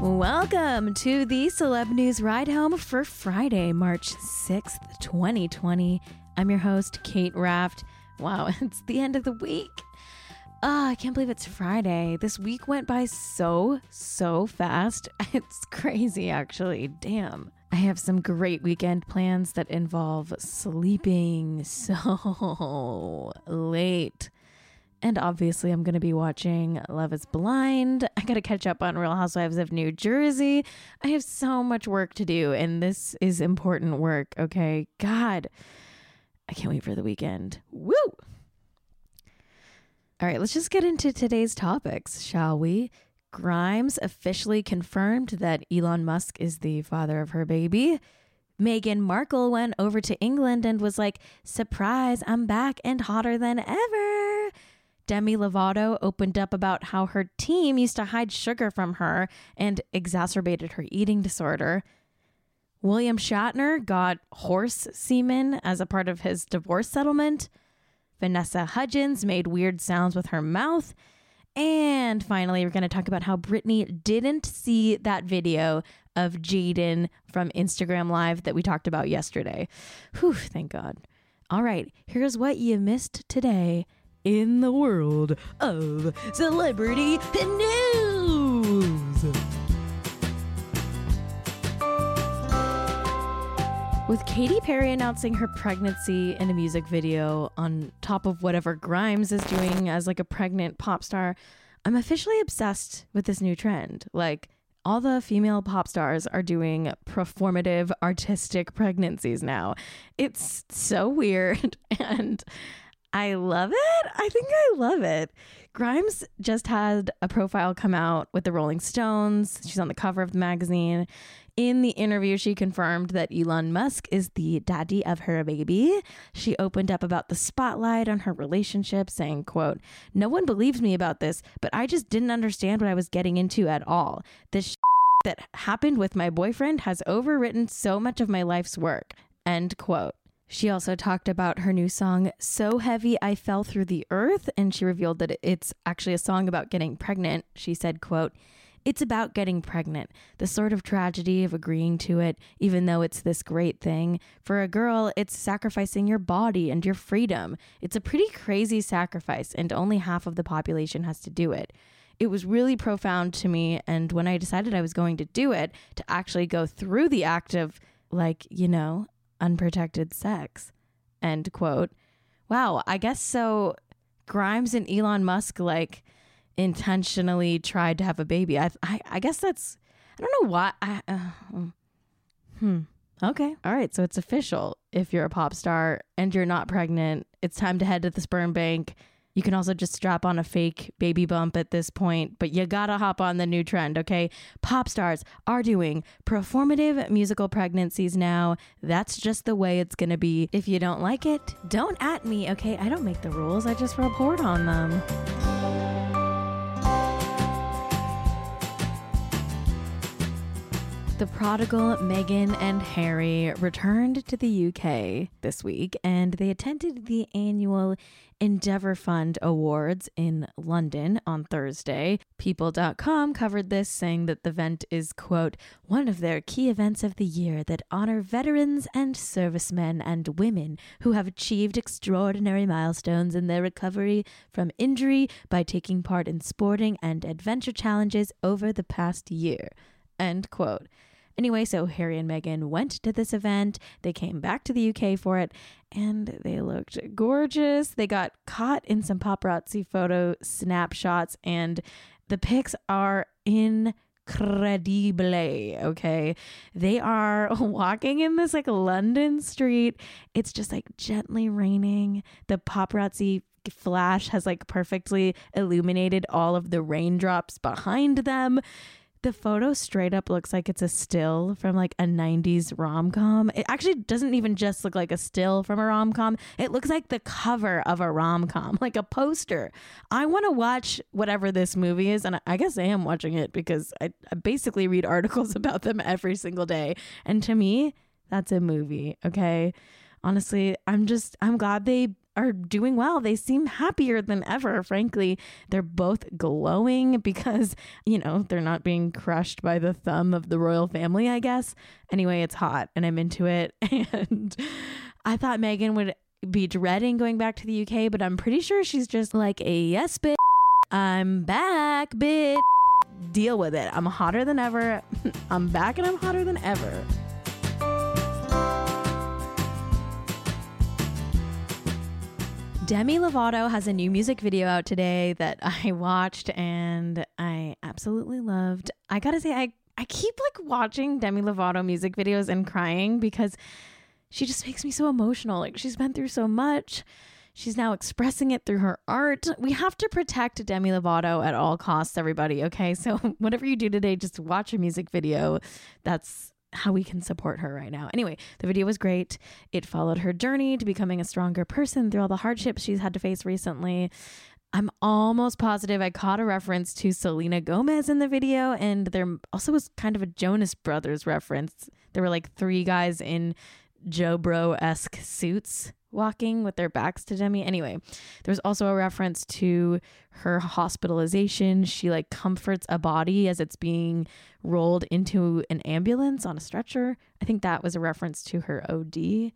Welcome to the Celeb News Ride Home for Friday, March 6th, 2020. I'm your host, Cait Raft. Wow, it's the end of the week. Ah, I can't believe it's Friday. This week went by so, so fast. It's crazy, actually. Damn. I have some great weekend plans that involve sleeping so late. And obviously, I'm going to be watching Love is Blind. I got to catch up on Real Housewives of New Jersey. I have so much work to do, and this is important work, okay? God, I can't wait for the weekend. Woo! All right, let's just get into today's topics, shall we? Grimes officially confirmed that Elon Musk is the father of her baby. Meghan Markle went over to England and was like, Surprise, I'm back and hotter than ever. Demi Lovato opened up about how her team used to hide sugar from her and exacerbated her eating disorder. William Shatner got horse semen as a part of his divorce settlement. Vanessa Hudgens made weird sounds with her mouth. And finally, we're going to talk about how Britney didn't see that video of Jayden from Instagram Live that we talked about yesterday. Whew, thank God. All right, here's what you missed today in the world of celebrity news. With Katy Perry announcing her pregnancy in a music video on top of whatever Grimes is doing as like a pregnant pop star, I'm officially obsessed with this new trend. Like all the female pop stars are doing performative artistic pregnancies now. It's so weird and I love it. I think I love it. Grimes just had a profile come out with the Rolling Stones. She's on the cover of the magazine. In the interview, she confirmed that Elon Musk is the daddy of her baby. She opened up about the spotlight on her relationship, saying, quote, No one believes me about this, but I just didn't understand what I was getting into at all. This that happened with my boyfriend has overwritten so much of my life's work. End quote. She also talked about her new song, So Heavy I Fell Through the Earth, and she revealed that it's actually a song about getting pregnant. She said, quote, it's about getting pregnant, the sort of tragedy of agreeing to it, even though it's this great thing. For a girl, it's sacrificing your body and your freedom. It's a pretty crazy sacrifice, and only half of the population has to do it. It was really profound to me. And when I decided I was going to do it, to actually go through the act of, like, you know, unprotected sex. End quote. Wow, I guess so. Grimes and Elon Musk, like, intentionally tried to have a baby. I, I, I guess that's, I don't know why. I, uh, hmm. Okay. All right. So it's official. If you're a pop star and you're not pregnant, it's time to head to the sperm bank. You can also just strap on a fake baby bump at this point, but you gotta hop on the new trend, okay? Pop stars are doing performative musical pregnancies now. That's just the way it's gonna be. If you don't like it, don't at me, okay? I don't make the rules, I just report on them. The prodigal Meghan and Harry returned to the UK this week and they attended the annual Endeavour Fund Awards in London on Thursday. People.com covered this, saying that the event is, quote, one of their key events of the year that honor veterans and servicemen and women who have achieved extraordinary milestones in their recovery from injury by taking part in sporting and adventure challenges over the past year. End quote. Anyway, so Harry and Meghan went to this event. They came back to the UK for it and they looked gorgeous. They got caught in some paparazzi photo snapshots and the pics are incredible. Okay. They are walking in this like London street. It's just like gently raining. The paparazzi flash has like perfectly illuminated all of the raindrops behind them the photo straight up looks like it's a still from like a 90s rom com. It actually doesn't even just look like a still from a rom com, it looks like the cover of a rom com, like a poster. I want to watch whatever this movie is, and I guess I am watching it because I, I basically read articles about them every single day. And to me, that's a movie, okay? Honestly, I'm just, I'm glad they are doing well. They seem happier than ever, frankly. They're both glowing because, you know, they're not being crushed by the thumb of the royal family, I guess. Anyway, it's hot and I'm into it. And I thought Meghan would be dreading going back to the UK, but I'm pretty sure she's just like a yes, bitch. I'm back, bitch. Deal with it. I'm hotter than ever. I'm back and I'm hotter than ever. Demi Lovato has a new music video out today that I watched and I absolutely loved. I gotta say, I, I keep like watching Demi Lovato music videos and crying because she just makes me so emotional. Like she's been through so much. She's now expressing it through her art. We have to protect Demi Lovato at all costs, everybody. Okay. So, whatever you do today, just watch a music video. That's how we can support her right now. Anyway, the video was great. It followed her journey to becoming a stronger person through all the hardships she's had to face recently. I'm almost positive I caught a reference to Selena Gomez in the video, and there also was kind of a Jonas Brothers reference. There were like three guys in Joe Bro esque suits walking with their backs to Demi. Anyway, there's also a reference to her hospitalization. She like comforts a body as it's being rolled into an ambulance on a stretcher. I think that was a reference to her OD.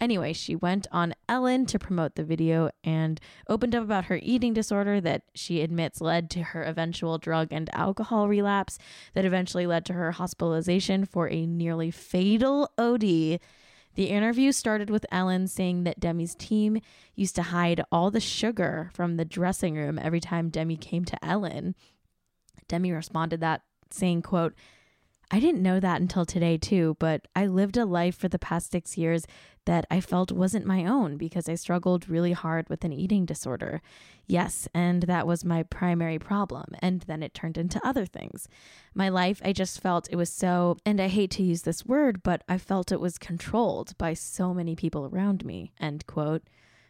Anyway, she went on Ellen to promote the video and opened up about her eating disorder that she admits led to her eventual drug and alcohol relapse, that eventually led to her hospitalization for a nearly fatal OD the interview started with Ellen saying that Demi's team used to hide all the sugar from the dressing room every time Demi came to Ellen. Demi responded that saying, quote, I didn't know that until today, too, but I lived a life for the past six years that I felt wasn't my own because I struggled really hard with an eating disorder. Yes, and that was my primary problem. And then it turned into other things. My life, I just felt it was so, and I hate to use this word, but I felt it was controlled by so many people around me. End quote.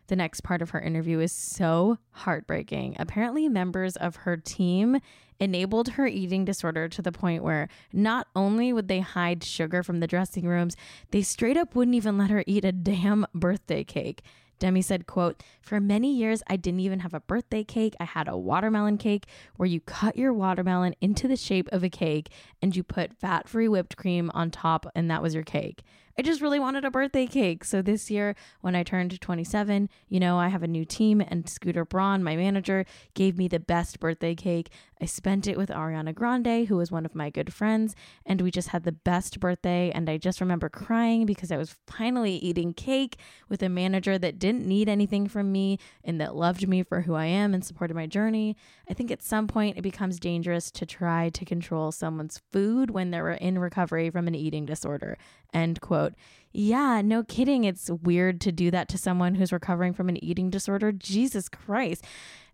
The next part of her interview is so heartbreaking. Apparently, members of her team enabled her eating disorder to the point where not only would they hide sugar from the dressing rooms, they straight up wouldn't even let her eat a damn birthday cake. Demi said, quote, For many years, I didn't even have a birthday cake. I had a watermelon cake where you cut your watermelon into the shape of a cake and you put fat free whipped cream on top, and that was your cake. I just really wanted a birthday cake. So this year, when I turned 27, you know, I have a new team, and Scooter Braun, my manager, gave me the best birthday cake. I spent it with Ariana Grande, who was one of my good friends, and we just had the best birthday. And I just remember crying because I was finally eating cake with a manager that didn't need anything from me and that loved me for who I am and supported my journey. I think at some point it becomes dangerous to try to control someone's food when they're in recovery from an eating disorder. End quote. Yeah, no kidding. It's weird to do that to someone who's recovering from an eating disorder. Jesus Christ.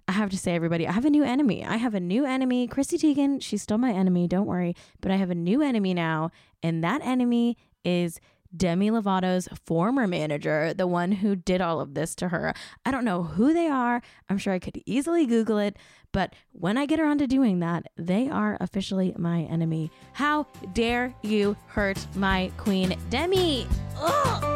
I have to say, everybody, I have a new enemy. I have a new enemy. Chrissy Teigen, she's still my enemy. Don't worry. But I have a new enemy now. And that enemy is Demi Lovato's former manager, the one who did all of this to her. I don't know who they are. I'm sure I could easily Google it, but when I get around to doing that, they are officially my enemy. How dare you hurt my queen, Demi? Ugh!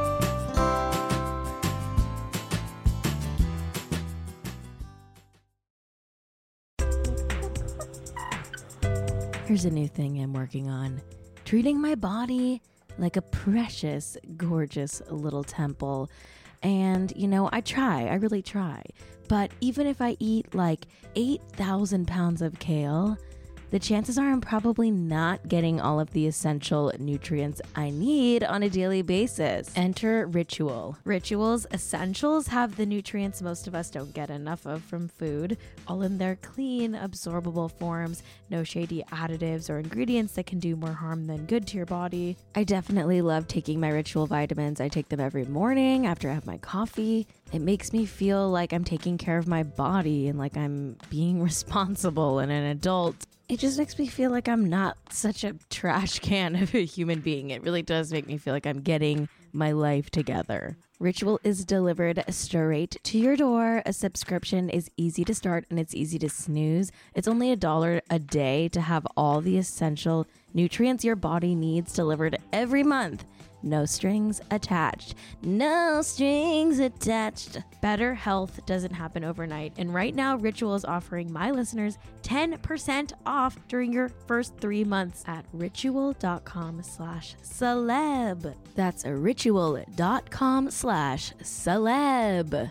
Here's a new thing I'm working on treating my body like a precious, gorgeous little temple. And, you know, I try, I really try. But even if I eat like 8,000 pounds of kale, the chances are I'm probably not getting all of the essential nutrients I need on a daily basis. Enter Ritual. Ritual's essentials have the nutrients most of us don't get enough of from food, all in their clean, absorbable forms, no shady additives or ingredients that can do more harm than good to your body. I definitely love taking my Ritual vitamins. I take them every morning after I have my coffee. It makes me feel like I'm taking care of my body and like I'm being responsible and an adult it just makes me feel like I'm not such a trash can of a human being. It really does make me feel like I'm getting my life together. Ritual is delivered straight to your door. A subscription is easy to start and it's easy to snooze. It's only a dollar a day to have all the essential nutrients your body needs delivered every month no strings attached. No strings attached. Better health doesn't happen overnight. And right now, Ritual is offering my listeners 10% off during your first three months at ritual.com slash celeb. That's ritual.com slash celeb.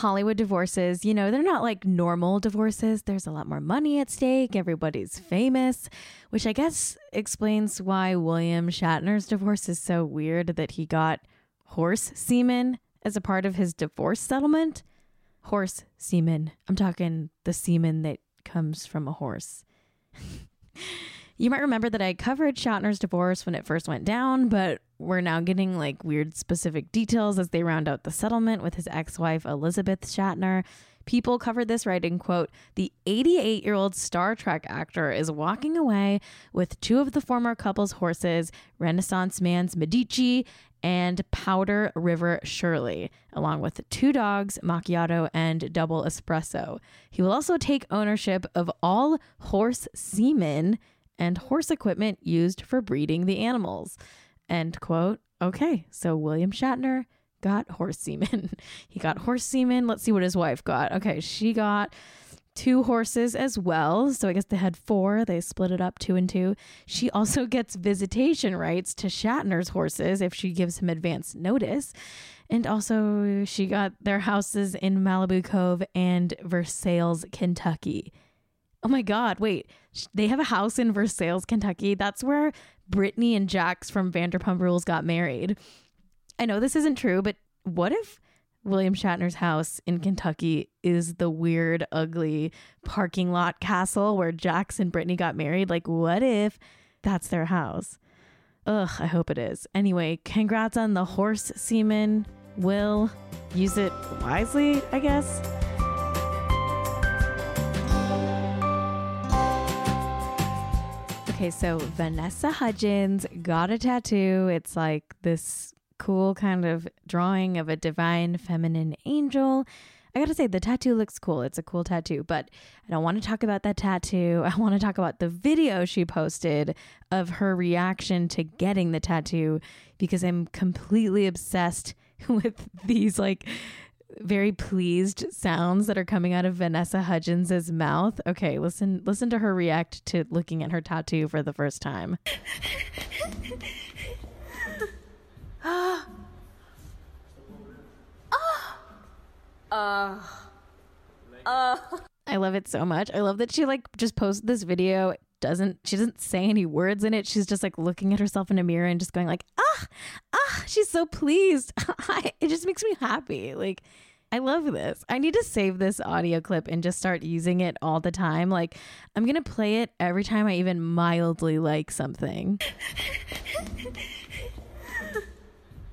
Hollywood divorces, you know, they're not like normal divorces. There's a lot more money at stake. Everybody's famous, which I guess explains why William Shatner's divorce is so weird that he got horse semen as a part of his divorce settlement. Horse semen. I'm talking the semen that comes from a horse. You might remember that I covered Shatner's divorce when it first went down, but we're now getting like weird specific details as they round out the settlement with his ex wife, Elizabeth Shatner. People covered this writing, quote, the 88 year old Star Trek actor is walking away with two of the former couple's horses, Renaissance Man's Medici and Powder River Shirley, along with two dogs, Macchiato and Double Espresso. He will also take ownership of all horse semen and horse equipment used for breeding the animals. End quote. Okay, so William Shatner got horse semen. he got horse semen. Let's see what his wife got. Okay, she got two horses as well. So I guess they had four. They split it up two and two. She also gets visitation rights to Shatner's horses if she gives him advance notice. And also, she got their houses in Malibu Cove and Versailles, Kentucky. Oh my God, wait. They have a house in Versailles, Kentucky. That's where Brittany and Jax from Vanderpump Rules got married. I know this isn't true, but what if William Shatner's house in Kentucky is the weird, ugly parking lot castle where Jax and Brittany got married? Like, what if that's their house? Ugh, I hope it is. Anyway, congrats on the horse semen. Will use it wisely, I guess. Okay, so Vanessa Hudgens got a tattoo. It's like this cool kind of drawing of a divine feminine angel. I gotta say, the tattoo looks cool. It's a cool tattoo, but I don't want to talk about that tattoo. I want to talk about the video she posted of her reaction to getting the tattoo because I'm completely obsessed with these like very pleased sounds that are coming out of Vanessa Hudgens's mouth. Okay, listen listen to her react to looking at her tattoo for the first time. uh, uh, I love it so much. I love that she like just posted this video doesn't she doesn't say any words in it she's just like looking at herself in a mirror and just going like ah ah she's so pleased it just makes me happy like I love this. I need to save this audio clip and just start using it all the time. Like, I'm going to play it every time I even mildly like something.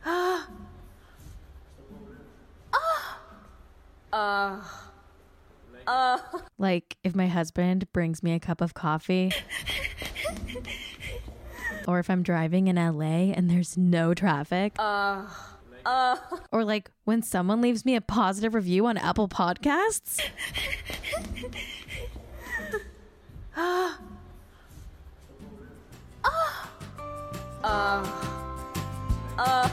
uh, uh, like, if my husband brings me a cup of coffee, or if I'm driving in LA and there's no traffic. Uh. Uh. Or like when someone leaves me a positive review on Apple Podcasts. uh. Uh. Uh.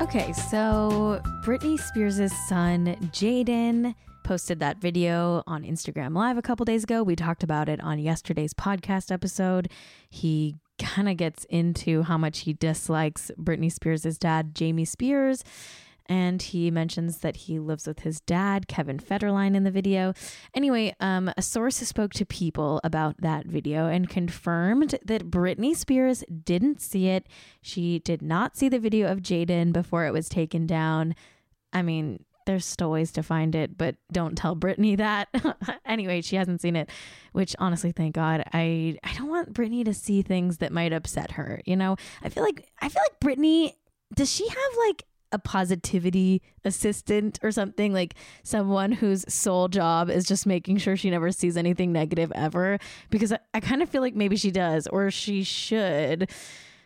Okay, so Britney Spears' son, Jayden, posted that video on Instagram Live a couple days ago. We talked about it on yesterday's podcast episode. He kind of gets into how much he dislikes Britney Spears' dad, Jamie Spears. And he mentions that he lives with his dad, Kevin Federline, in the video. Anyway, um, a source spoke to people about that video and confirmed that Britney Spears didn't see it. She did not see the video of Jayden before it was taken down. I mean, there's still ways to find it, but don't tell Britney that. anyway, she hasn't seen it, which honestly, thank God. I I don't want Britney to see things that might upset her. You know, I feel like I feel like Britney. Does she have like a positivity assistant or something like someone whose sole job is just making sure she never sees anything negative ever because I, I kind of feel like maybe she does or she should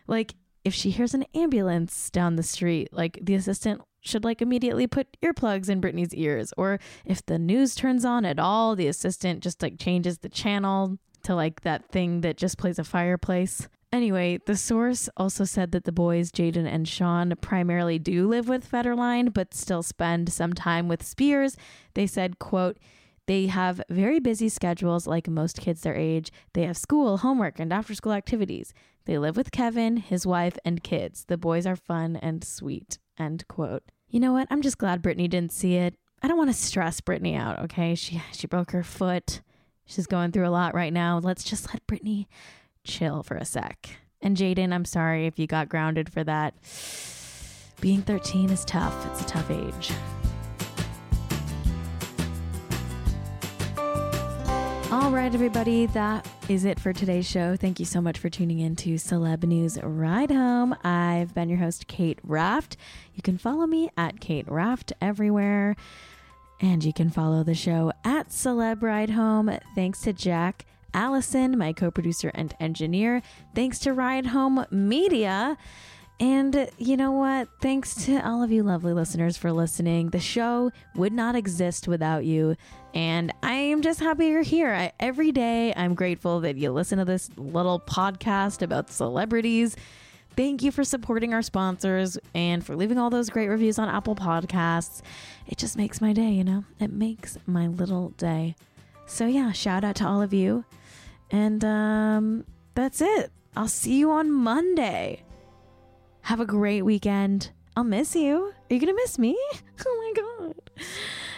like if she hears an ambulance down the street like the assistant should like immediately put earplugs in Britney's ears or if the news turns on at all the assistant just like changes the channel to like that thing that just plays a fireplace Anyway, the source also said that the boys, Jayden and Sean, primarily do live with Federline, but still spend some time with Spears. They said, quote, they have very busy schedules like most kids their age. They have school, homework, and after school activities. They live with Kevin, his wife, and kids. The boys are fun and sweet. End quote. You know what? I'm just glad Britney didn't see it. I don't want to stress Britney out, okay? She she broke her foot. She's going through a lot right now. Let's just let Britney chill for a sec. And Jayden, I'm sorry if you got grounded for that. Being 13 is tough, it's a tough age. All right, everybody, that is it for today's show. Thank you so much for tuning in to Celeb News Ride Home. I've been your host, Cait Raft. You can follow me at Cait Raft everywhere. And you can follow the show at Celeb Ride Home. Thanks to Jack Allison, my co producer and engineer. Thanks to Ride Home Media. And you know what? Thanks to all of you lovely listeners for listening. The show would not exist without you. And I am just happy you're here. I, every day, I'm grateful that you listen to this little podcast about celebrities. Thank you for supporting our sponsors and for leaving all those great reviews on Apple Podcasts. It just makes my day, you know? It makes my little day. So, yeah, shout out to all of you. And um, that's it. I'll see you on Monday. Have a great weekend. I'll miss you. Are you going to miss me? Oh my God.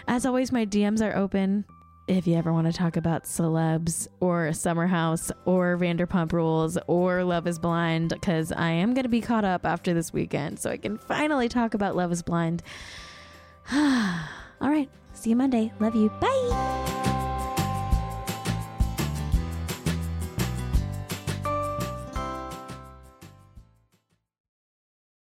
As always, my DMs are open if you ever want to talk about celebs or Summer House or Vanderpump Rules or Love is Blind, because I am going to be caught up after this weekend so I can finally talk about Love is Blind. All right. See you Monday. Love you. Bye.